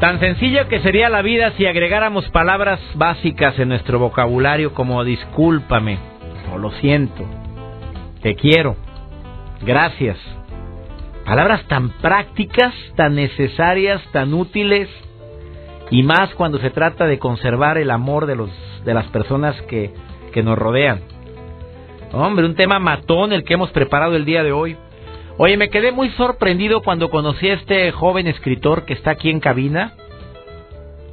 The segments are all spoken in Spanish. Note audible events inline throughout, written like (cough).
Tan sencillo que sería la vida si agregáramos palabras básicas en nuestro vocabulario como discúlpame, o lo siento, te quiero, gracias. Palabras tan prácticas, tan necesarias, tan útiles, y más cuando se trata de conservar el amor de, los, de las personas que, que nos rodean. Hombre, un tema matón el que hemos preparado el día de hoy. Oye, me quedé muy sorprendido cuando conocí a este joven escritor que está aquí en cabina.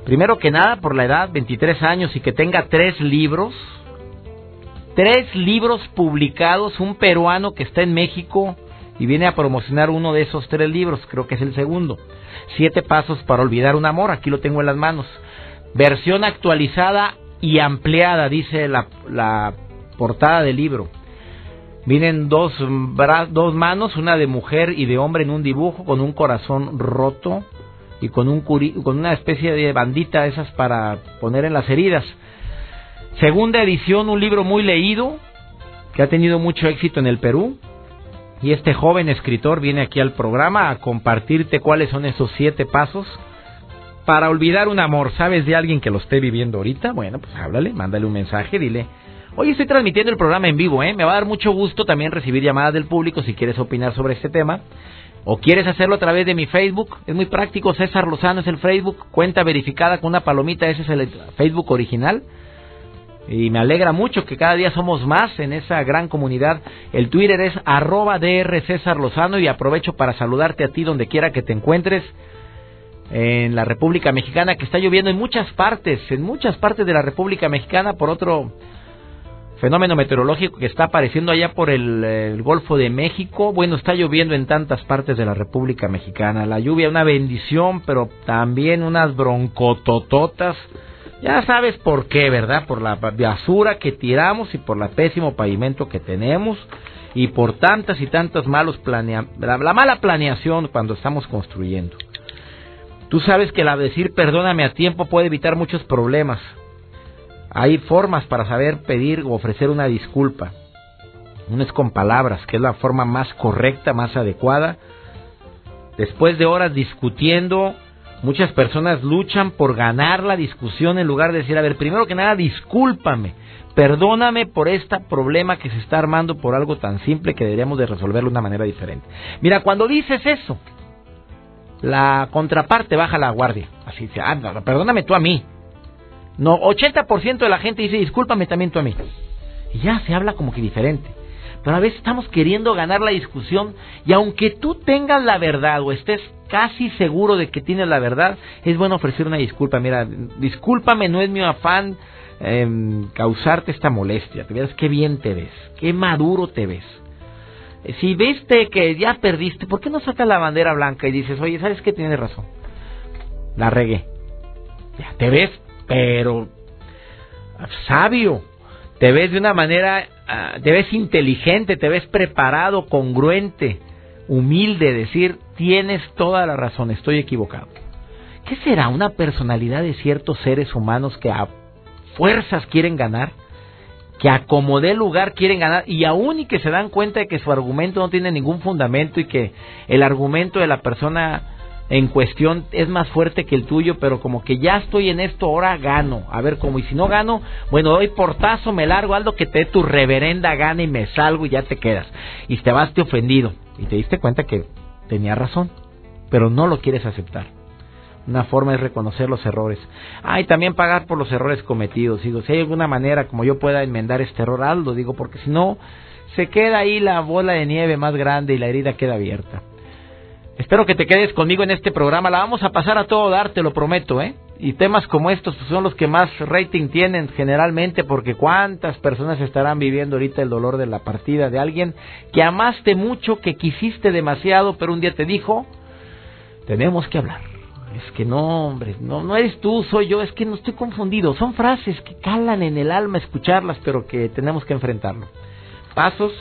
Primero que nada, por la edad, 23 años, y que tenga tres libros. Tres libros publicados, un peruano que está en México y viene a promocionar uno de esos tres libros, creo que es el segundo. Siete pasos para olvidar un amor, aquí lo tengo en las manos. Versión actualizada y ampliada, dice la, la portada del libro. Vienen dos, dos manos, una de mujer y de hombre en un dibujo con un corazón roto y con, un con una especie de bandita esas para poner en las heridas. Segunda edición, un libro muy leído que ha tenido mucho éxito en el Perú. Y este joven escritor viene aquí al programa a compartirte cuáles son esos siete pasos para olvidar un amor. ¿Sabes de alguien que lo esté viviendo ahorita? Bueno, pues háblale, mándale un mensaje, dile, Hoy estoy transmitiendo el programa en vivo, ¿eh? Me va a dar mucho gusto también recibir llamadas del público si quieres opinar sobre este tema. O quieres hacerlo a través de mi Facebook, es muy práctico, César Lozano es el Facebook, cuenta verificada con una palomita, ese es el Facebook original. Y me alegra mucho que cada día somos más en esa gran comunidad. El Twitter es arroba DR César Lozano y aprovecho para saludarte a ti donde quiera que te encuentres en la República Mexicana, que está lloviendo en muchas partes, en muchas partes de la República Mexicana por otro fenómeno meteorológico que está apareciendo allá por el, Golfo de México. Bueno, está lloviendo en tantas partes de la República Mexicana. La lluvia una bendición, pero también unas broncotototas. Ya sabes por qué, ¿verdad? Por la basura que tiramos y por el pésimo pavimento que tenemos y por tantas y tantos malos planea la, la mala planeación cuando estamos construyendo. Tú sabes que la decir perdóname a tiempo puede evitar muchos problemas. Hay formas para saber pedir o ofrecer una disculpa. Una es con palabras, que es la forma más correcta, más adecuada. Después de horas discutiendo, muchas personas luchan por ganar la discusión en lugar de decir, a ver, primero que nada, discúlpame, perdóname por este problema que se está armando por algo tan simple que deberíamos de resolverlo de una manera diferente. Mira, cuando dices eso, la contraparte baja la guardia. Así se, anda, perdóname tú a mí. No, 80% de la gente dice, discúlpame también tú a mí. Y ya se habla como que diferente. Pero a veces estamos queriendo ganar la discusión y aunque tú tengas la verdad o estés casi seguro de que tienes la verdad, es bueno ofrecer una disculpa. Mira, discúlpame, no es mi afán em, causarte esta molestia. Te ves qué bien te ves, qué maduro te ves. Si viste que ya perdiste, ¿por qué no sacas la bandera blanca y dices, oye, ¿sabes qué? Tienes razón. La regué. Ya, te ves pero sabio, te ves de una manera, ah, te ves inteligente, te ves preparado, congruente, humilde, decir, tienes toda la razón, estoy equivocado. ¿Qué será una personalidad de ciertos seres humanos que a fuerzas quieren ganar? que acomode lugar quieren ganar y aún y que se dan cuenta de que su argumento no tiene ningún fundamento y que el argumento de la persona en cuestión es más fuerte que el tuyo, pero como que ya estoy en esto, ahora gano. A ver cómo, y si no gano, bueno, doy portazo, me largo, algo que te dé tu reverenda gana y me salgo y ya te quedas. Y te vas te ofendido. Y te diste cuenta que tenía razón, pero no lo quieres aceptar. Una forma es reconocer los errores. Ah, y también pagar por los errores cometidos. Digo, si hay alguna manera como yo pueda enmendar este error, algo, digo, porque si no, se queda ahí la bola de nieve más grande y la herida queda abierta. Espero que te quedes conmigo en este programa. La vamos a pasar a todo dar, te lo prometo, ¿eh? Y temas como estos son los que más rating tienen generalmente porque cuántas personas estarán viviendo ahorita el dolor de la partida de alguien que amaste mucho, que quisiste demasiado, pero un día te dijo, tenemos que hablar. es que no, hombre, no, no eres tú, soy yo, es que no estoy confundido. Son frases que calan en el alma escucharlas, pero que tenemos que enfrentarlo. Pasos,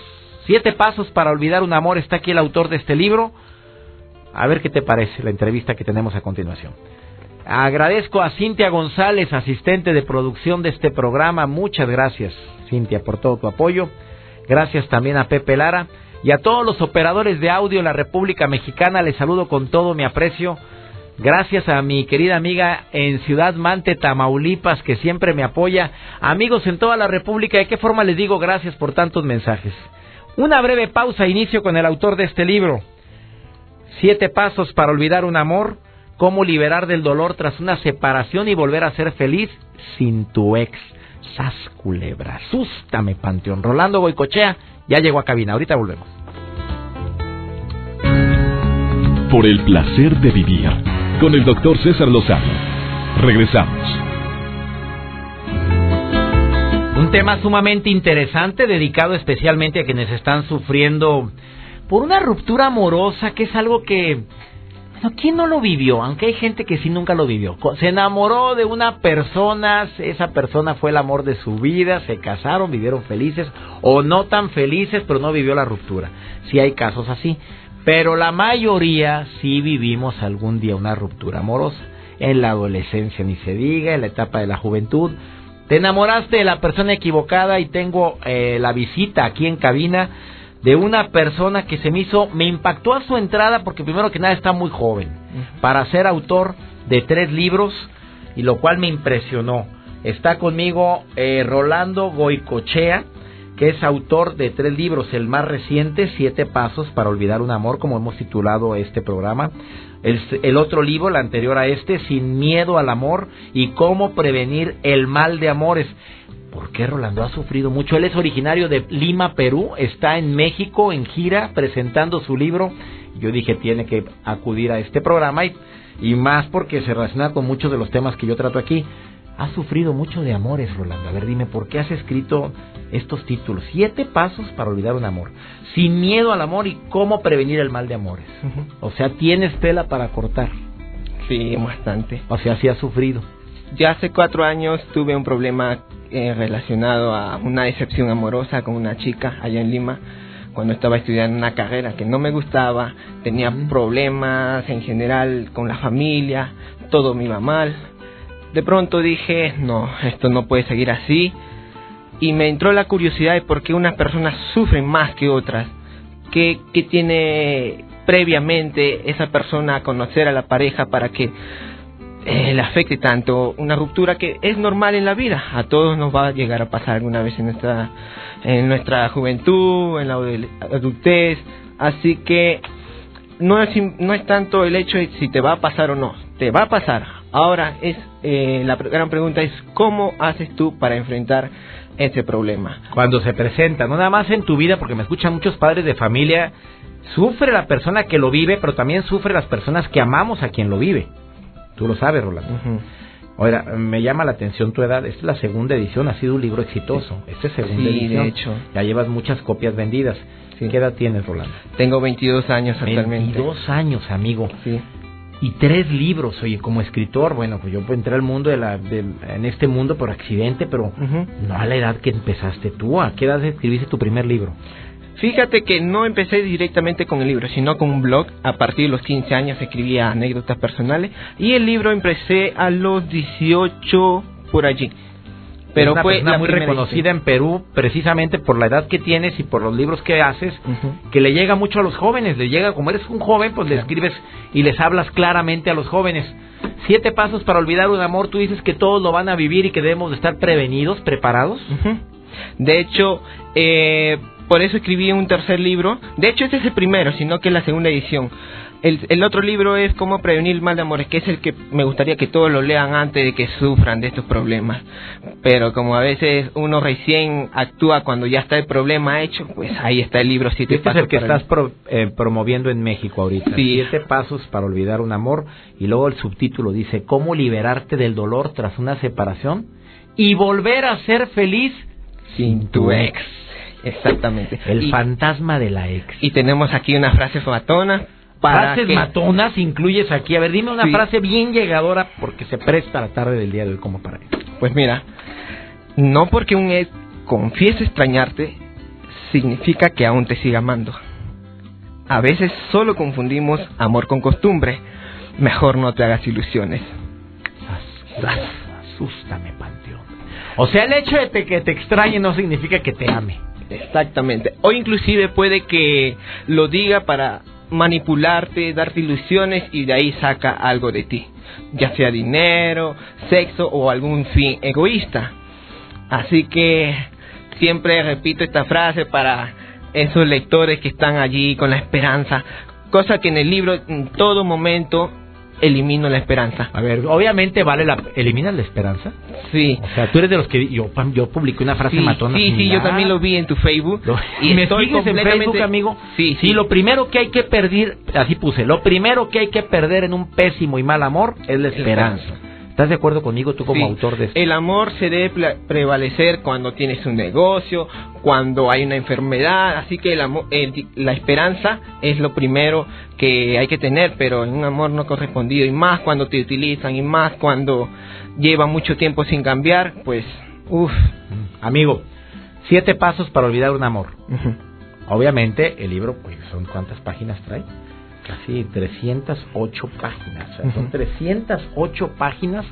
siete pasos para olvidar un amor, está aquí el autor de este libro. A ver qué te parece la entrevista que tenemos a continuación. Agradezco a Cintia González, asistente de producción de este programa. Muchas gracias, Cintia, por todo tu apoyo. Gracias también a Pepe Lara y a todos los operadores de audio en la República Mexicana. Les saludo con todo mi aprecio. Gracias a mi querida amiga en Ciudad Mante, Tamaulipas, que siempre me apoya. Amigos en toda la República, ¿de qué forma les digo gracias por tantos mensajes? Una breve pausa, inicio con el autor de este libro. Siete pasos para olvidar un amor cómo liberar del dolor tras una separación y volver a ser feliz sin tu ex. Sas culebra, asústame, Panteón. Rolando Boicochea ya llegó a cabina. Ahorita volvemos. Por el placer de vivir con el doctor César Lozano. Regresamos. Un tema sumamente interesante dedicado especialmente a quienes están sufriendo por una ruptura amorosa que es algo que ¿quién no lo vivió? Aunque hay gente que sí nunca lo vivió. Se enamoró de una persona, esa persona fue el amor de su vida, se casaron, vivieron felices o no tan felices, pero no vivió la ruptura. Sí hay casos así, pero la mayoría sí vivimos algún día una ruptura amorosa. En la adolescencia ni se diga, en la etapa de la juventud. Te enamoraste de la persona equivocada y tengo eh, la visita aquí en cabina de una persona que se me hizo, me impactó a su entrada porque primero que nada está muy joven para ser autor de tres libros y lo cual me impresionó. Está conmigo eh, Rolando Goicochea, que es autor de tres libros, el más reciente, Siete Pasos para Olvidar un Amor, como hemos titulado este programa. El, el, otro libro, el anterior a este, Sin Miedo al Amor y Cómo Prevenir el Mal de Amores. ¿Por qué Rolando ha sufrido mucho? Él es originario de Lima, Perú, está en México en gira presentando su libro. Yo dije, tiene que acudir a este programa y, y más porque se relaciona con muchos de los temas que yo trato aquí. Ha sufrido mucho de amores, Rolando. A ver, dime, ¿por qué has escrito estos títulos? Siete pasos para olvidar un amor. Sin miedo al amor y cómo prevenir el mal de amores. O sea, tienes tela para cortar. Sí, bastante. O sea, sí has sufrido. Ya hace cuatro años tuve un problema eh, relacionado a una decepción amorosa con una chica allá en Lima cuando estaba estudiando una carrera que no me gustaba, tenía problemas en general con la familia, todo me iba mal. De pronto dije, no, esto no puede seguir así. Y me entró la curiosidad de por qué unas personas sufren más que otras. ¿Qué, qué tiene previamente esa persona a conocer a la pareja para que eh, le afecte tanto una ruptura que es normal en la vida. A todos nos va a llegar a pasar alguna vez en nuestra en nuestra juventud en la adultez. Así que no es no es tanto el hecho de si te va a pasar o no te va a pasar. Ahora es eh, la gran pregunta es cómo haces tú para enfrentar ese problema cuando se presenta no nada más en tu vida porque me escuchan muchos padres de familia sufre la persona que lo vive pero también sufre las personas que amamos a quien lo vive Tú lo sabes, Rolando. Oiga, me llama la atención tu edad. Esta es la segunda edición, ha sido un libro exitoso. Esta es segunda sí, edición. de hecho. Ya llevas muchas copias vendidas. ¿Qué edad tienes, Rolando? Tengo 22 años actualmente. 22 años, amigo. Sí. Y tres libros, oye, como escritor, bueno, pues yo entré al mundo de la, de, en este mundo por accidente, pero no a la edad que empezaste tú. ¿A qué edad escribiste tu primer libro? Fíjate que no empecé directamente con el libro, sino con un blog. A partir de los 15 años escribía anécdotas personales y el libro empecé a los 18 por allí. Pero una fue muy reconocida en Perú precisamente por la edad que tienes y por los libros que haces, uh -huh. que le llega mucho a los jóvenes, le llega como eres un joven, pues le escribes y les hablas claramente a los jóvenes. Siete pasos para olvidar un amor, tú dices que todos lo van a vivir y que debemos de estar prevenidos, preparados. Uh -huh. De hecho, eh, por eso escribí un tercer libro. De hecho, este es el primero, sino que es la segunda edición. El, el, otro libro es Cómo prevenir el mal de amores, que es el que me gustaría que todos lo lean antes de que sufran de estos problemas. Pero como a veces uno recién actúa cuando ya está el problema hecho, pues ahí está el libro Siete este Pasos. es el que estás pro, eh, promoviendo en México ahorita. Sí. Siete Pasos para olvidar un amor. Y luego el subtítulo dice, ¿Cómo liberarte del dolor tras una separación? Y volver a ser feliz sin tu ex. Exactamente. El y, fantasma de la ex. Y tenemos aquí una frase fatona. para frases matonas incluyes aquí. A ver, dime una frase bien llegadora porque se presta la tarde del día de hoy como para eso. Pues mira, no porque un ex confiese extrañarte significa que aún te siga amando. A veces solo confundimos amor con costumbre. Mejor no te hagas ilusiones. Asústame, Panteón. O sea, el hecho de que te extrañe no significa que te ame. Exactamente. O inclusive puede que lo diga para manipularte, darte ilusiones y de ahí saca algo de ti, ya sea dinero, sexo o algún fin egoísta. Así que siempre repito esta frase para esos lectores que están allí con la esperanza, cosa que en el libro en todo momento elimino la esperanza. A ver, obviamente vale la... ¿Eliminas la esperanza? Sí. O sea, tú eres de los que... Yo, yo publiqué una frase sí, matona. Sí, sí, yo también lo vi en tu Facebook. y (laughs) me estoy completamente... en Facebook, amigo? Sí, sí. lo primero que hay que perder... Así puse. Lo primero que hay que perder en un pésimo y mal amor es la esperanza. ¿Estás de acuerdo conmigo tú como autor de esto? El amor se debe prevalecer cuando tienes un negocio, cuando hay una enfermedad, así que el amor, la esperanza es lo primero que hay que tener, pero en un amor no correspondido y más cuando te utilizan y más cuando lleva mucho tiempo sin cambiar, pues, uff. Amigo, siete pasos para olvidar un amor. Obviamente el libro, pues, son cuántas páginas trae casi 308 páginas. O sea, son 308 páginas,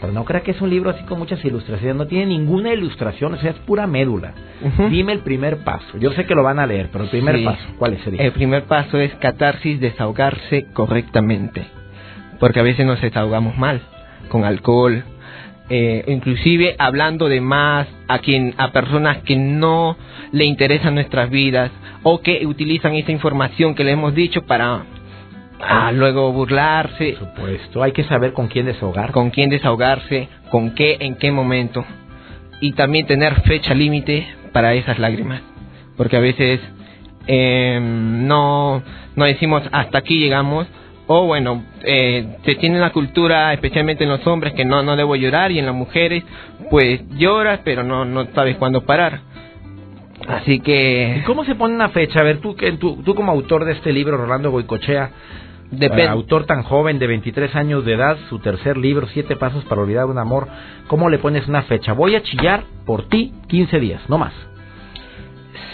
pero no crea que es un libro así con muchas ilustraciones. No tiene ninguna ilustración, o sea, es pura médula. Dime el primer paso. Yo sé que lo van a leer, pero el primer paso, ¿cuál sería? El primer paso es catarsis, desahogarse correctamente. Porque a veces nos desahogamos mal, con alcohol, eh, inclusive hablando de más a quien a personas que no le interesan nuestras vidas o que utilizan esa información que le hemos dicho para Ah, luego burlarse. Por supuesto, hay que saber con quién desahogar. Con quién desahogarse, con qué, en qué momento. Y también tener fecha límite para esas lágrimas. Porque a veces eh, no, no decimos hasta aquí llegamos. O bueno, eh, se tiene la cultura, especialmente en los hombres, que no, no debo llorar. Y en las mujeres, pues lloras, pero no, no sabes cuándo parar. Así que... ¿Y cómo se pone una fecha? A ver, tú, que, tú, tú como autor de este libro, Rolando Goicochea, Depende. autor tan joven de 23 años de edad, su tercer libro, Siete Pasos para Olvidar un Amor, ¿cómo le pones una fecha? Voy a chillar por ti 15 días, no más.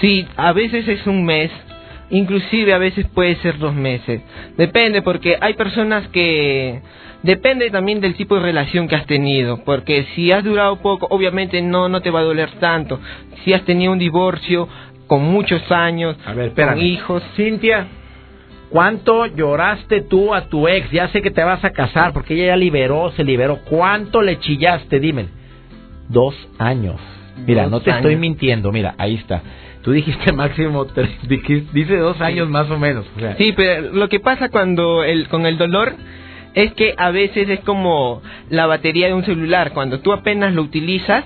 Sí, a veces es un mes, inclusive a veces puede ser dos meses. Depende, porque hay personas que... Depende también del tipo de relación que has tenido, porque si has durado poco, obviamente no, no te va a doler tanto. Si has tenido un divorcio con muchos años, a ver, con hijos... Cintia, ¿Cuánto lloraste tú a tu ex? Ya sé que te vas a casar porque ella ya liberó, se liberó. ¿Cuánto le chillaste? Dime. Dos años. Mira, no te estoy mintiendo. Mira, ahí está. Tú dijiste (laughs) máximo tres, dice dos años más o menos. Sí, pero lo que pasa cuando el, con el dolor es que a veces es como la batería de un celular. Cuando tú apenas lo utilizas,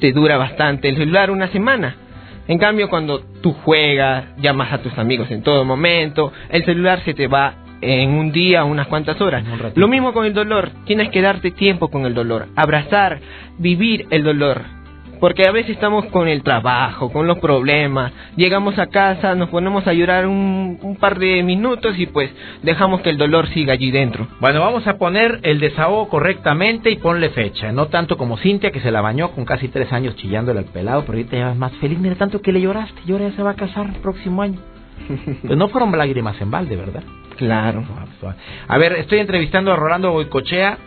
te dura bastante. El celular una semana. En cambio, cuando tú juegas, llamas a tus amigos en todo momento, el celular se te va en un día, unas cuantas horas. Lo mismo con el dolor, tienes que darte tiempo con el dolor, abrazar, vivir el dolor. Porque a veces estamos con el trabajo, con los problemas, llegamos a casa, nos ponemos a llorar un, par de minutos y pues dejamos que el dolor siga allí dentro. Bueno, vamos a poner el desahogo correctamente y ponle fecha. No tanto como Cintia, que se la bañó con casi tres años chillándole al pelado, pero ahorita ya más feliz. Mira, tanto que le lloraste, y ahora ya se va a casar el próximo año. (laughs) Pues no fueron lágrimas en balde, ¿verdad? Claro. A ver, estoy entrevistando a Rolando Boicochea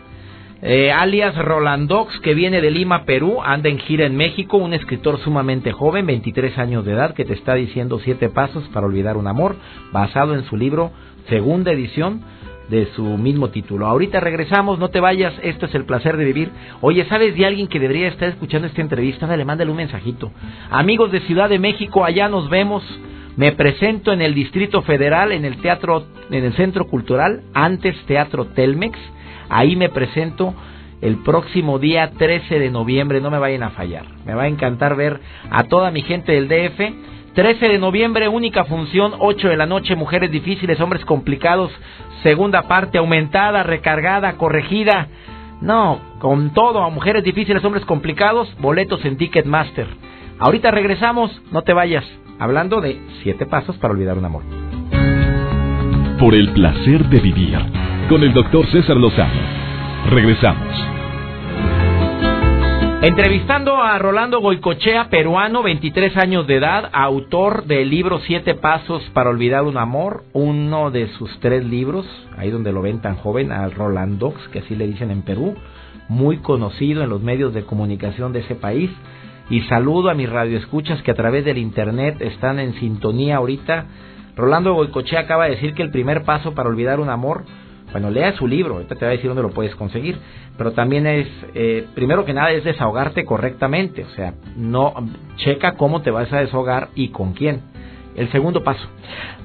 eh, alias Rolandox, que viene de Lima, Perú, anda en gira en México, un escritor sumamente joven, 23 años de edad, que te está diciendo siete pasos para olvidar un amor, basado en su libro, segunda edición de su mismo título. Ahorita regresamos, no te vayas, esto es el placer de vivir. Oye, ¿sabes de alguien que debería estar escuchando esta entrevista? Dale, mándale un mensajito. Amigos de Ciudad de México, allá nos vemos. Me presento en el Distrito Federal, en el Teatro, en el Centro Cultural, antes Teatro Telmex Ahí me presento el próximo día 13 de noviembre, no me vayan a fallar. Me va a encantar ver a toda mi gente del DF. 13 de noviembre, única función, 8 de la noche, mujeres difíciles, hombres complicados, segunda parte aumentada, recargada, corregida. No, con todo, a mujeres difíciles, hombres complicados, boletos en Ticketmaster. Ahorita regresamos, no te vayas, hablando de siete pasos para olvidar un amor. por el placer de vivir con el doctor César Lozano. Regresamos. Entrevistando a Rolando Goicochea, peruano, 23 años de edad, autor del libro Siete Pasos para Olvidar un Amor, uno de sus tres libros, ahí donde lo ven tan joven, a Rolandox, que así le dicen en Perú, muy conocido en los medios de comunicación de ese país. Y saludo a mis radioescuchas que a través del internet están en sintonía ahorita. Rolando Goicochea acaba de decir que el primer paso para olvidar un amor, bueno, lea su libro, ahorita te va a decir dónde lo puedes conseguir, pero también es, eh, primero que nada, es desahogarte correctamente, o sea, no, checa cómo te vas a desahogar y con quién. El segundo paso.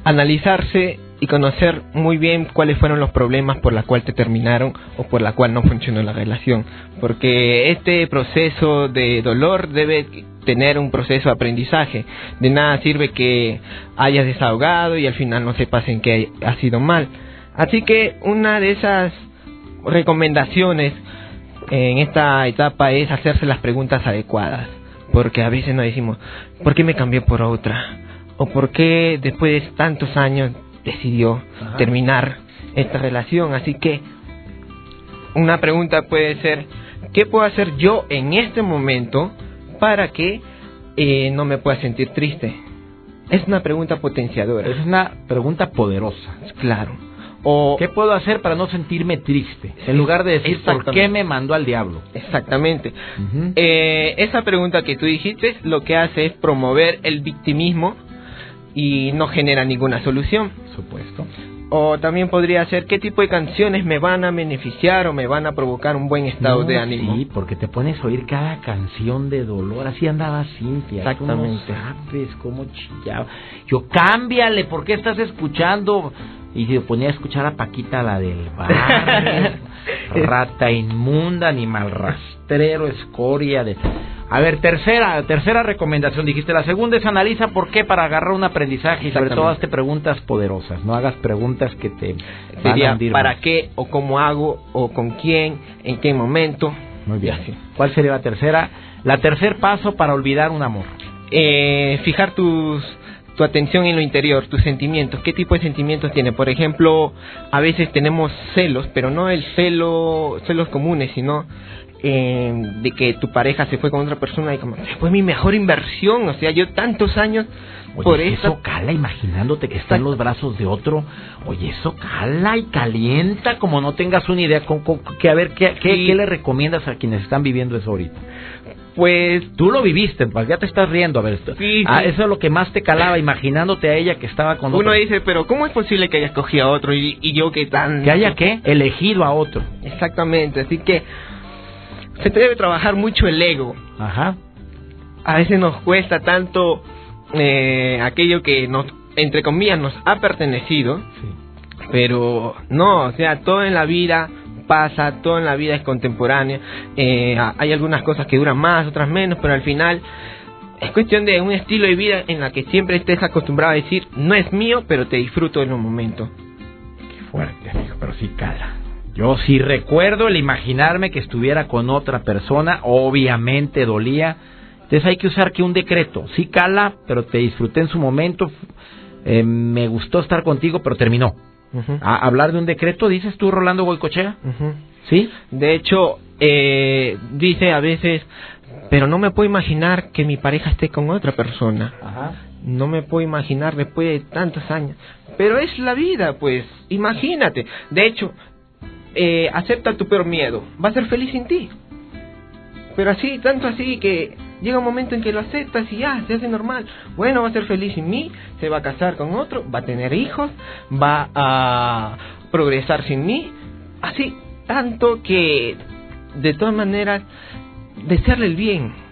Analizarse y conocer muy bien cuáles fueron los problemas por los cuales te terminaron o por la cual no funcionó la relación. Porque este proceso de dolor debe tener un proceso de aprendizaje. De nada sirve que hayas desahogado y al final no sepas en qué ha sido mal. Así que una de esas recomendaciones en esta etapa es hacerse las preguntas adecuadas. Porque a veces nos decimos, ¿por qué me cambié por otra? ¿O por qué después de tantos años decidió terminar esta relación. Así que una pregunta puede ser, ¿qué puedo hacer yo en este momento para que eh, no me pueda sentir triste? Es una pregunta potenciadora. Es una pregunta poderosa. Claro. O, ¿Qué puedo hacer para no sentirme triste? En lugar de decir, ¿por qué me mandó al diablo? Exactamente. eh, esa pregunta que tú dijiste lo que hace es promover el victimismo y no genera ninguna solución. Supuesto. O también podría ser qué tipo de canciones me van a beneficiar o me van a provocar un buen estado de ánimo. Sí, porque te pones a oír cada canción de dolor. Así andaba Cintia. Exactamente. No sabes cómo chillaba. Yo, cámbiale, ¿por qué estás escuchando? Y se ponía a escuchar a Paquita, la del bar. (laughs) rata inmunda, animal rastrero, escoria de... A ver, tercera, tercera recomendación. Dijiste, la segunda es analiza por qué para agarrar un aprendizaje y sobre todo hazte preguntas poderosas. No hagas preguntas que te Sería, ¿para qué o cómo hago o con quién, en qué momento? Muy bien. ¿Cuál sería la tercera? La tercer paso para olvidar un amor. Eh, fijar tus tu atención en lo interior, tus sentimientos, qué tipo de sentimientos tiene. Por ejemplo, a veces tenemos celos, pero no el celo, celos comunes, sino eh, de que tu pareja se fue con otra persona y como, fue mi mejor inversión, o sea, yo tantos años Oye, por eso eso. cala imaginándote que está en los brazos de otro. Oye, eso cala y calienta como no tengas una idea. Con, con- que, a ver, ¿qué, qué, qué le recomiendas a quienes están viviendo eso ahorita? Pues Tú lo viviste, pues ya te estás riendo. A ver, esto- Sí, ah, sí. eso es lo que más te calaba, imaginándote a ella que estaba con uno otro. dice, pero ¿cómo es posible que haya escogido a otro y, y yo que tan... Que haya qué? Elegido a otro. Exactamente, así que se debe trabajar mucho el ego. Ajá. A veces nos cuesta tanto eh, aquello que nos, entre comillas, nos ha pertenecido, Sí. pero no, o sea, todo en la vida pasa, todo en la vida es contemporánea, eh, hay algunas cosas que duran más, otras menos, pero al final es cuestión de un estilo de vida en la que siempre estés acostumbrado a decir, no es mío, pero te disfruto en un momento. Qué fuerte, amigo, pero sí cala. Yo sí recuerdo el imaginarme que estuviera con otra persona, obviamente dolía. Entonces hay que usar que un decreto, sí cala, pero te disfruté en su momento, eh, me gustó estar contigo, pero terminó. A- hablar de un decreto, dices tú, Rolando Goicochea. ¿sí? De hecho, eh, dice a veces, pero no me puedo imaginar que mi pareja esté con otra persona. Ajá. No me puedo imaginar después de tantos años. Pero es la vida, pues. Imagínate. De hecho, eh, acepta tu peor miedo. Va a ser feliz sin ti. Pero así, tanto así que llega un momento en que lo aceptas y ya, se hace normal. Bueno, va a ser feliz sin mí, se va a casar con otro, va a tener hijos, va a progresar sin mí. Así, tanto que, de todas maneras, desearle el bien.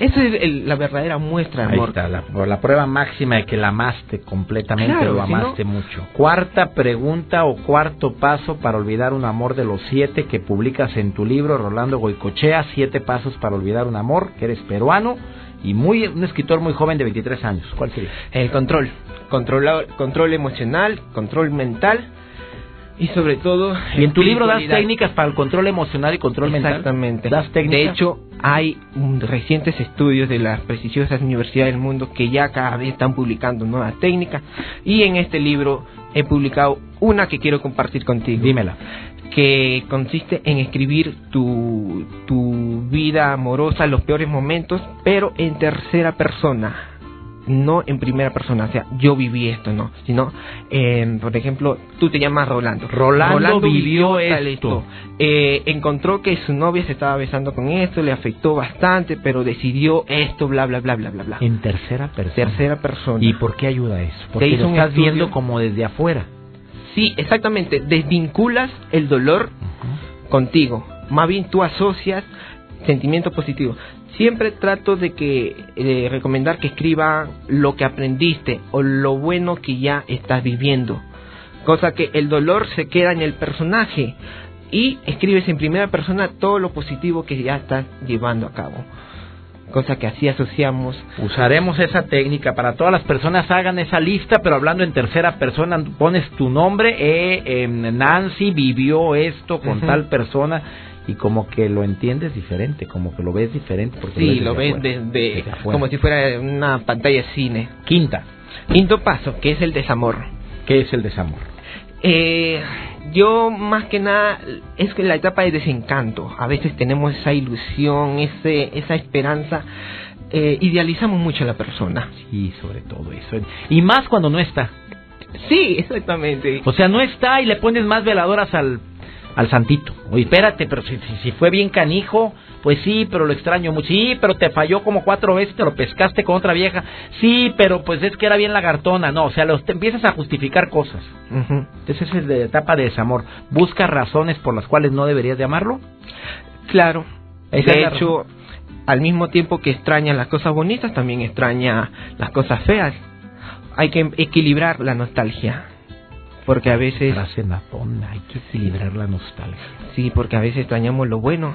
Esa es el- la verdadera muestra de Ahí amor. está, la, la prueba máxima de que la amaste completamente, Claro, lo si no- amaste mucho. Cuarta pregunta o cuarto paso para olvidar un amor de los siete que publicas en tu libro, Rolando Goicochea, Siete Pasos para Olvidar un Amor, que eres peruano y muy un escritor muy joven de 23 años. ¿Cuál sería? El control. Control, control emocional, control mental Y sobre todo... Y en tu libro das técnicas para el control emocional y control mental. Exactamente. Das técnicas. De hecho, hay recientes estudios de las prestigiosas universidades del mundo que ya cada vez están publicando nuevas técnicas. Y en este libro he publicado una que quiero compartir contigo. dímela. Que consiste en escribir tu, tu vida amorosa, los peores momentos, pero en tercera persona. No en primera persona, o sea, yo viví esto, no, sino, eh, por ejemplo, tú te llamas Rolando. Rolando vivió esto. eh, encontró que su novia se estaba besando con esto, le afectó bastante, pero decidió esto, bla, bla, bla, bla, bla, bla. En tercera persona. Tercera persona. ¿Y por qué ayuda eso? Porque lo estás estudio. viendo como desde afuera. Sí, exactamente. Desvinculas el dolor contigo. Más bien tú asocias sentimientos positivos. Siempre trato de que eh, recomendar que escriba lo que aprendiste o lo bueno que ya estás viviendo. Cosa que el dolor se queda en el personaje y escribes en primera persona todo lo positivo que ya estás llevando a cabo. Cosa que así asociamos Usaremos esa técnica para todas las personas. Hagan esa lista, pero hablando en tercera persona, pones tu nombre. Eh, em, Nancy vivió esto con tal persona y como que lo entiendes diferente, como que lo ves diferente. Porque Sí, desde lo ves desde, desde afuera. como si fuera una pantalla de cine. Quinta, Quinto paso, que es el desamor. ¿qué es el desamor? Eh, yo más que nada es que la etapa de desencanto. A veces tenemos esa ilusión, ese, esa esperanza. eh, idealizamos mucho a la persona. Sí, sobre todo eso. Y más cuando no está. Sí, exactamente. O sea, no está y le pones más veladoras al, al santito. Oye, espérate, pero si, si, si fue bien canijo, pues sí, pero lo extraño mucho. Sí, pero te falló como cuatro veces, te lo pescaste con otra vieja. Sí, pero pues es que era bien lagartona. No, o sea, los, te empiezas a justificar cosas. Ujú. Entonces esa es la etapa de desamor. Busca razones por las cuales no deberías de amarlo. Claro. Esa De hecho, al mismo tiempo que extraña las cosas bonitas, también extraña las cosas feas. Hay que equilibrar la nostalgia. Porque a veces, Frase natona, hay que equilibrar la nostalgia. sí, porque a veces extrañamos lo bueno,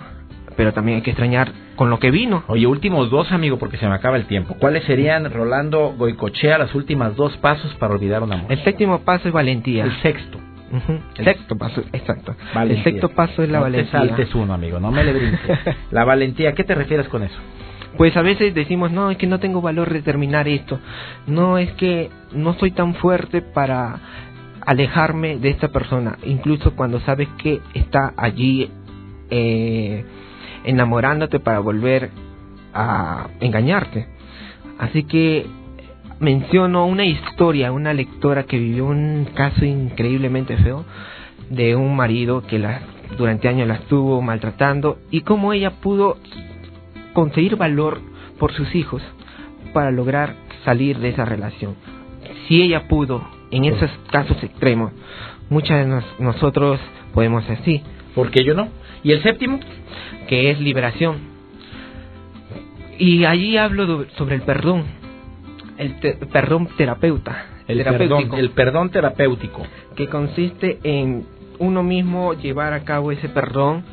pero también hay que extrañar con lo que vino. Oye, últimos dos, amigo, porque se me acaba el tiempo. ¿Cuáles serían, Rolando Goicochea, las últimas dos pasos para olvidar un amor? El séptimo paso es valentía. El sexto. Ujú, el- Sexto paso, exacto. Valentía. El sexto paso es la no valentía. te saltes uno, amigo, no me le brinques. (laughs) la valentía, ¿qué te refieres con eso? Pues a veces decimos, no, es que no tengo valor de terminar esto. No, es que no soy tan fuerte para alejarme de esta persona. Incluso cuando sabes que está allí eh, enamorándote para volver a engañarte. Así que menciono una historia, una lectora que vivió un caso increíblemente feo de un marido que la, durante años la estuvo maltratando y cómo ella pudo conseguir valor por sus hijos para lograr salir de esa relación. Si ella pudo en esos casos extremos, muchas de nos- nosotros podemos así, ¿Por qué yo no? ¿Y el séptimo? que es liberación. Y allí hablo sobre el perdón, el te- perdón terapeuta, El terapéutico, perdón, el perdón terapéutico. que consiste en uno mismo llevar a cabo ese perdón,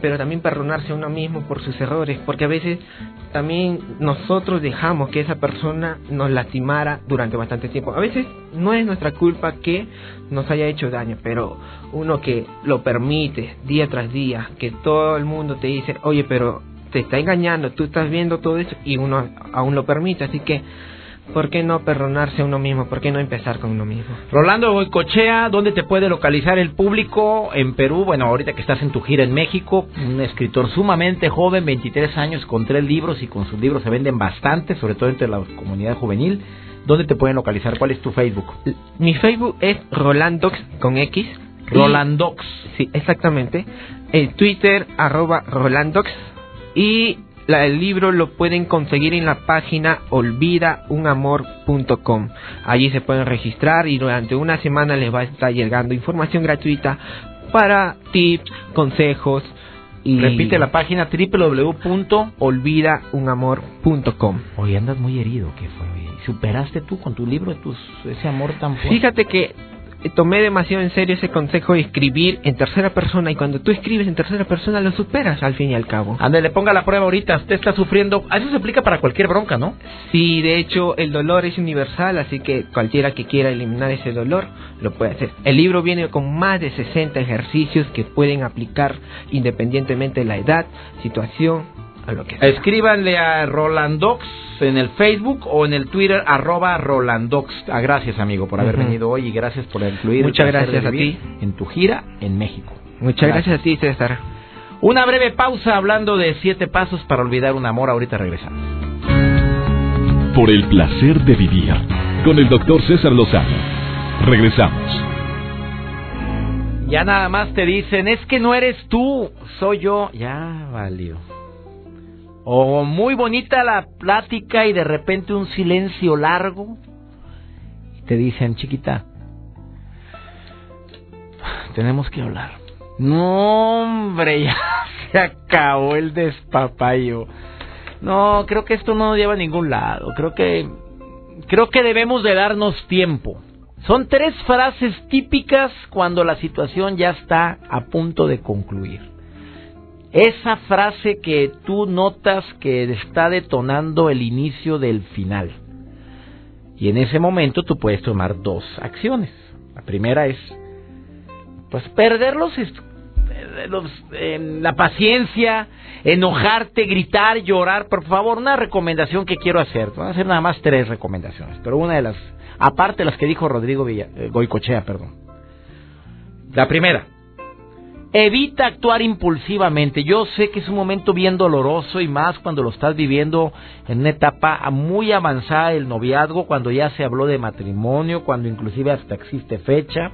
pero también perdonarse a uno mismo por sus errores, porque a veces también nosotros dejamos que esa persona nos lastimara durante bastante tiempo. A veces no es nuestra culpa que nos haya hecho daño, pero uno que lo permite día tras día, que todo el mundo te dice, oye, pero te está engañando, tú estás viendo todo eso y uno aún lo permite, así que, ¿por qué no perdonarse a uno mismo? ¿Por qué no empezar con uno mismo? Rolando Goicochea, ¿dónde te puede localizar el público? En Perú, bueno, ahorita que estás en tu gira en México, un escritor sumamente joven, 23 años, con tres libros y con sus libros se venden bastante, sobre todo entre la comunidad juvenil. ¿Dónde te pueden localizar? ¿Cuál es tu Facebook? Mi Facebook es Rolandox con X. Rolandox. Sí, exactamente. El Twitter, arroba Rolandox. Y la- el libro lo pueden conseguir en la página olvidaunamor.com. Allí se pueden registrar y durante una semana les va a estar llegando información gratuita para tips, consejos y Repite la página www. olvidaunamor.com. Oye, andas muy herido, ¿qué fue? ¿Superaste tú con tu libro tus, ese amor tan fuerte? Fíjate que tomé demasiado en serio ese consejo de escribir en tercera persona y cuando tú escribes en tercera persona lo superas al fin y al cabo. Ande, le ponga la prueba ahorita, usted está sufriendo, eso se aplica para cualquier bronca, ¿no? Sí, de hecho el dolor es universal, así que cualquiera que quiera eliminar ese dolor lo puede hacer. El libro viene con más de 60 ejercicios que pueden aplicar independientemente de la edad, situación, a lo que sea. Escríbanle a Rolandox en el Facebook o en el Twitter arroba Rolandox. Ah, gracias amigo por haber venido hoy y gracias por incluir Muchas gracias a ti. en tu gira en México. Muchas gracias a ti, César. Una breve pausa hablando de siete pasos para olvidar un amor. Ahorita regresamos. Por el placer de vivir con el doctor César Lozano. Regresamos. Ya nada más te dicen, es que no eres tú, soy yo. Ya valió. O muy bonita la plática y de repente un silencio largo. Y te dicen, chiquita, tenemos que hablar. No, hombre, (laughs) ya se acabó el despapayo. No, creo que esto no lleva a ningún lado. Creo que creo que debemos de darnos tiempo. Son tres frases típicas cuando la situación ya está a punto de concluir. Esa frase que tú notas que está detonando el inicio del final. Y en ese momento tú puedes tomar dos acciones. La primera es, pues, perder los, eh, los, la paciencia, enojarte, gritar, llorar. Por favor, una recomendación que quiero hacer. Voy a hacer nada más tres recomendaciones, pero una de las, aparte de las que dijo Rodrigo Villa- eh, Goicochea, perdón. La primera, Evita actuar impulsivamente. Yo sé que es un momento bien doloroso y más cuando lo estás viviendo en una etapa muy avanzada del noviazgo, cuando ya se habló de matrimonio, cuando inclusive hasta existe fecha,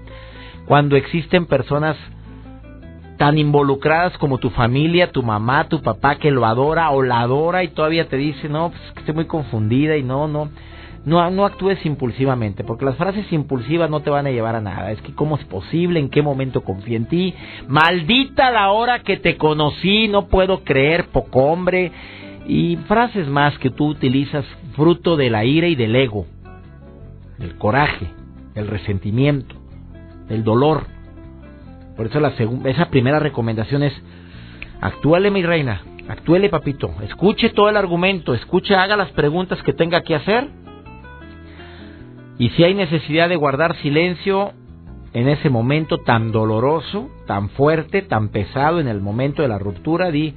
cuando existen personas tan involucradas como tu familia, tu mamá, tu papá que lo adora o la adora y todavía te dice, no, pues que estoy muy confundida y no, no. No, actúes impulsivamente, porque las frases impulsivas no te van a llevar a nada. Es que cómo es posible, en qué momento confié en ti. Maldita la hora que te conocí, no puedo creer, poco hombre. Y frases más que tú utilizas fruto de la ira y del ego, del coraje, del resentimiento, del dolor. Por eso la esa primera recomendación es, actúale mi reina, actúele papito, escuche todo el argumento, escuche, haga las preguntas que tenga que hacer y si hay necesidad de guardar silencio en ese momento tan doloroso, tan fuerte, tan pesado en el momento de la ruptura, di,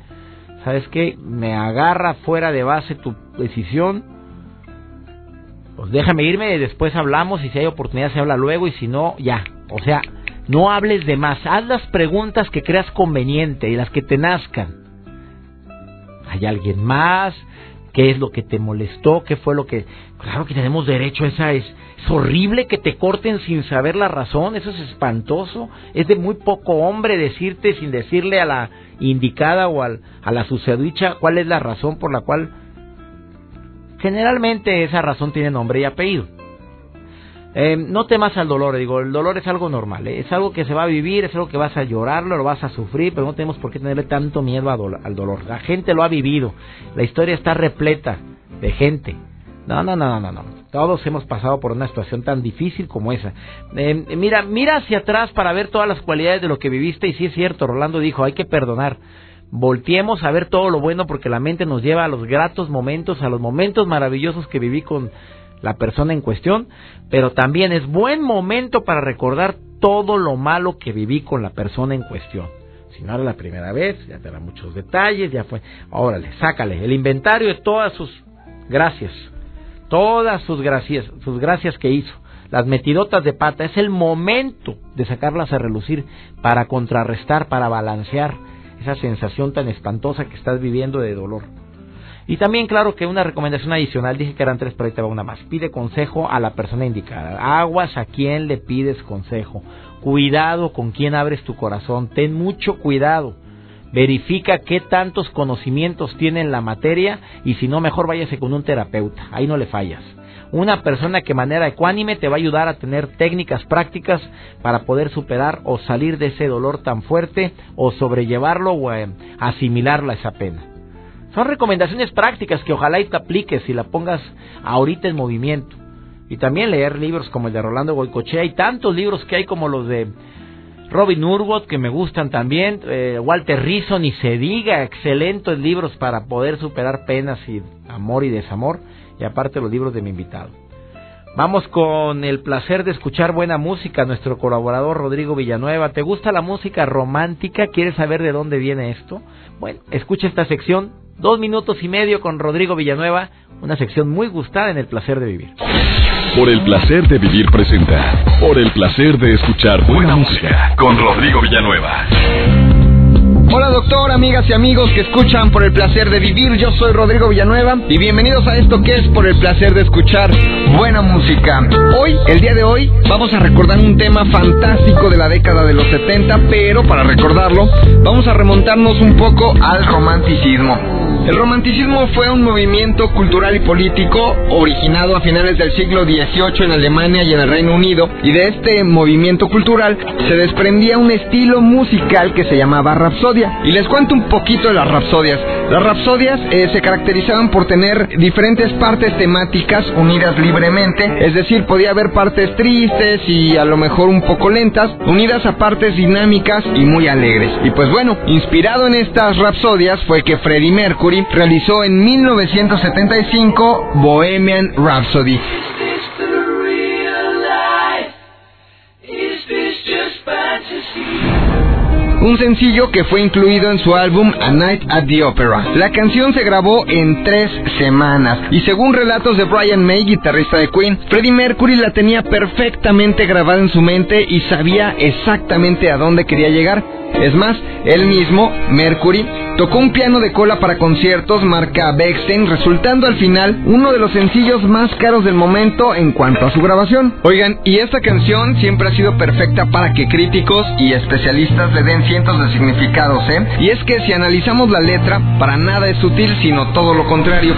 ¿sabes qué? Me agarra fuera de base tu decisión. Pues déjame irme y después hablamos y si hay oportunidad se habla luego y si no, ya. O sea, no hables de más. Haz las preguntas que creas conveniente y las que te nazcan. ¿Hay alguien más? ¿Qué es lo que te molestó? ¿Qué fue lo que... Claro que tenemos derecho a esa... Es, es horrible que te corten sin saber la razón, eso es espantoso. Es de muy poco hombre decirte sin decirle a la indicada o al, a la sucedicha cuál es la razón por la cual... Generalmente esa razón tiene nombre y apellido. Eh, no temas al dolor, digo, el dolor es algo normal, ¿eh? es algo que se va a vivir, es algo que vas a llorarlo, lo vas a sufrir, pero no tenemos por qué tenerle tanto miedo al dolor. La gente lo ha vivido, la historia está repleta de gente. No, no, no, no, no, no. Todos hemos pasado por una situación tan difícil como esa. Eh, mira, mira hacia atrás para ver todas las cualidades de lo que viviste y sí es cierto, Rolando dijo, hay que perdonar. Volteemos a ver todo lo bueno porque la mente nos lleva a los gratos momentos, a los momentos maravillosos que viví con la persona en cuestión, pero también es buen momento para recordar todo lo malo que viví con la persona en cuestión. Si no era la primera vez, ya te da muchos detalles, ya fue. Órale, sácale el inventario de todas sus gracias, todas sus gracias, sus gracias que hizo, las metidotas de pata. Es el momento de sacarlas a relucir para contrarrestar, para balancear esa sensación tan espantosa que estás viviendo de dolor. Y también, claro, que una recomendación adicional, dije que eran tres, pero ahí te va una más. Pide consejo a la persona indicada. Aguas a quien le pides consejo. Cuidado con quien abres tu corazón. Ten mucho cuidado. Verifica qué tantos conocimientos tiene en la materia y si no, mejor váyase con un terapeuta. Ahí no le fallas. Una persona que manera ecuánime te va a ayudar a tener técnicas prácticas para poder superar o salir de ese dolor tan fuerte o sobrellevarlo o eh, asimilarla esa pena. Son recomendaciones prácticas que ojalá y te apliques y la pongas ahorita en movimiento. Y también leer libros como el de Rolando Goicochea y tantos libros que hay como los de Robin Urwot, que me gustan también, eh, Walter Rison y se diga, excelentes libros para poder superar penas y amor y desamor, y aparte los libros de mi invitado. Vamos con el placer de escuchar buena música, nuestro colaborador Rodrigo Villanueva. ¿Te gusta la música romántica? ¿Quieres saber de dónde viene esto? Bueno, escucha esta sección, dos minutos y medio con Rodrigo Villanueva, una sección muy gustada en el placer de vivir. Por el placer de vivir presenta. Por el placer de escuchar buena música con Rodrigo Villanueva. Hola doctor, amigas y amigos que escuchan por el placer de vivir, yo soy Rodrigo Villanueva y bienvenidos a esto que es por el placer de escuchar buena música. Hoy, el día de hoy, vamos a recordar un tema fantástico de la década de los 70, pero para recordarlo, vamos a remontarnos un poco al romanticismo. El romanticismo fue un movimiento cultural y político originado a finales del siglo XVIII en Alemania y en el Reino Unido, y de este movimiento cultural se desprendía un estilo musical que se llamaba rapsodia. Y les cuento un poquito de las rapsodias. Las rapsodias eh, se caracterizaban por tener diferentes partes temáticas unidas libremente, es decir, podía haber partes tristes y a lo mejor un poco lentas, unidas a partes dinámicas y muy alegres. Y pues bueno, inspirado en estas rapsodias fue que Freddie Mercury realizó en 1975 Bohemian Rhapsody. un sencillo que fue incluido en su álbum A Night at the Opera. La canción se grabó en tres semanas y según relatos de Brian May, guitarrista de Queen, Freddie Mercury la tenía perfectamente grabada en su mente y sabía exactamente a dónde quería llegar. Es más, él mismo, Mercury, tocó un piano de cola para conciertos marca Bechstein, resultando al final uno de los sencillos más caros del momento en cuanto a su grabación. Oigan, y esta canción siempre ha sido perfecta para que críticos y especialistas le den cientos de significados, ¿eh? Y es que si analizamos la letra, para nada es sutil, sino todo lo contrario.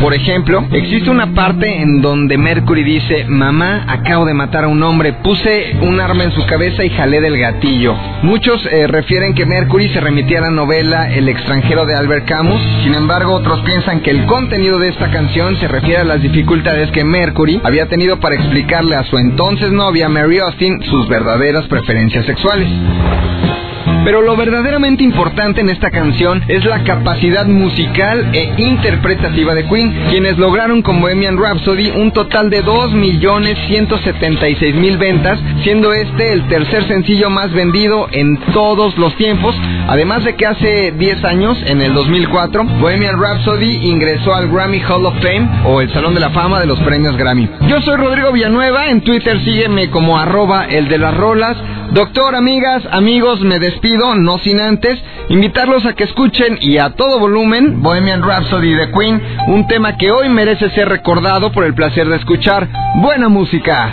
Por ejemplo, existe una parte en donde Mercury dice, mamá, acabo de matar a un hombre, puse un arma en su cabeza y jalé del gatillo. Muchos eh, refieren que Mercury se remitía a la novela El extranjero de Albert Camus, sin embargo otros piensan que el contenido de esta canción se refiere a las dificultades que Mercury había tenido para explicarle a su entonces novia Mary Austin sus verdaderas preferencias sexuales. Pero lo verdaderamente importante en esta canción es la capacidad musical e interpretativa de Queen, quienes lograron con Bohemian Rhapsody un total de 2.176.000 ventas, siendo este el tercer sencillo más vendido en todos los tiempos, además de que hace 10 años, en el 2004, Bohemian Rhapsody ingresó al Grammy Hall of Fame o el Salón de la Fama de los premios Grammy. Yo soy Rodrigo Villanueva, en Twitter sígueme como arroba el de las rolas. Doctor, amigas, amigos, me despido, no sin antes invitarlos a que escuchen y a todo volumen Bohemian Rhapsody de Queen, un tema que hoy merece ser recordado por el placer de escuchar. Buena música.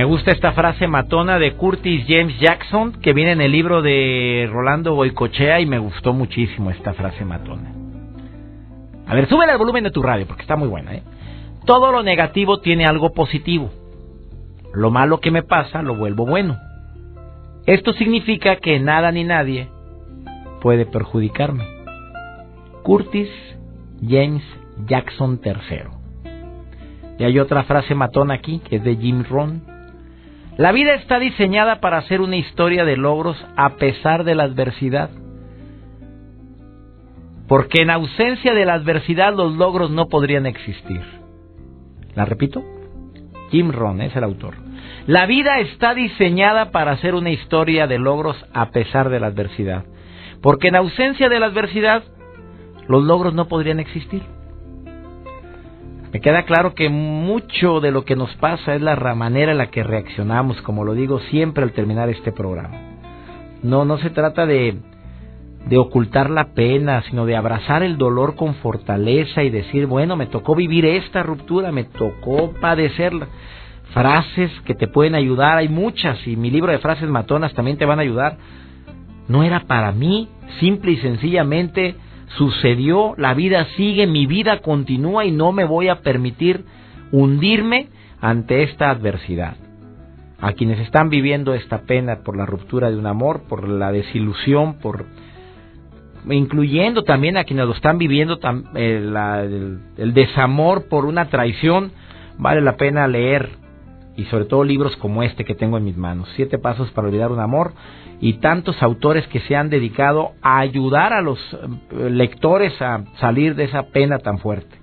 Me gusta esta frase matona de Curtis James Jackson que viene en el libro de Rolando Boicochea y me gustó muchísimo esta frase matona. A ver, súbele el volumen de tu radio porque está muy buena. ¿eh? Todo lo negativo tiene algo positivo. Lo malo que me pasa lo vuelvo bueno. Esto significa que nada ni nadie puede perjudicarme. Curtis James Jackson III. Y hay otra frase matona aquí que es de Jim Rohn. La vida está diseñada para ser una historia de logros a pesar de la adversidad. Porque en ausencia de la adversidad los logros no podrían existir. ¿La repito? Jim Rohn es el autor. La vida está diseñada para ser una historia de logros a pesar de la adversidad. Porque en ausencia de la adversidad, los logros no podrían existir. Me queda claro que mucho de lo que nos pasa es la manera en la que reaccionamos, como lo digo siempre al terminar este programa. No, no se trata de, de ocultar la pena, sino de abrazar el dolor con fortaleza y decir, bueno, me tocó vivir esta ruptura, me tocó padecerla. Frases que te pueden ayudar, hay muchas, y mi libro de frases matonas también te van a ayudar. No era para mí, simple y sencillamente sucedió, la vida sigue, mi vida continúa y no me voy a permitir hundirme ante esta adversidad. A quienes están viviendo esta pena por la ruptura de un amor, por la desilusión, por incluyendo también a quienes lo están viviendo eh, el desamor por una traición, vale la pena leer y sobre todo libros como este que tengo en mis manos, Siete Pasos para Olvidar un Amor, y tantos autores que se han dedicado a ayudar a los eh, lectores a salir de esa pena tan fuerte.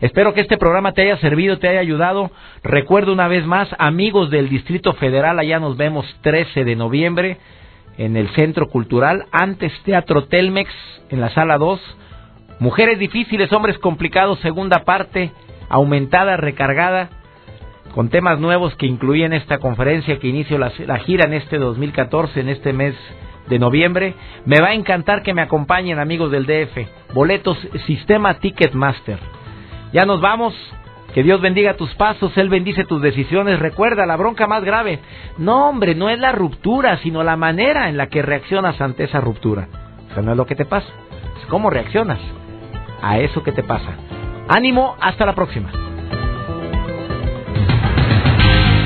Espero que este programa te haya servido, te haya ayudado. Recuerdo una vez más, amigos del Distrito Federal, allá nos vemos 13 de noviembre en el Centro Cultural, antes Teatro Telmex, en la sala 2. Mujeres difíciles, hombres complicados, segunda parte, aumentada, recargada con temas nuevos que incluyen esta conferencia que inicio la, gira en este 2014, en este mes de noviembre. Me va a encantar que me acompañen amigos del DF. Boletos Sistema Ticketmaster. Ya nos vamos. Que Dios bendiga tus pasos, Él bendice tus decisiones. Recuerda, la bronca más grave. No, hombre, no es la ruptura, sino la manera en la que reaccionas ante esa ruptura. Eso no es lo que te pasa, es cómo reaccionas a eso que te pasa. Ánimo, hasta la próxima.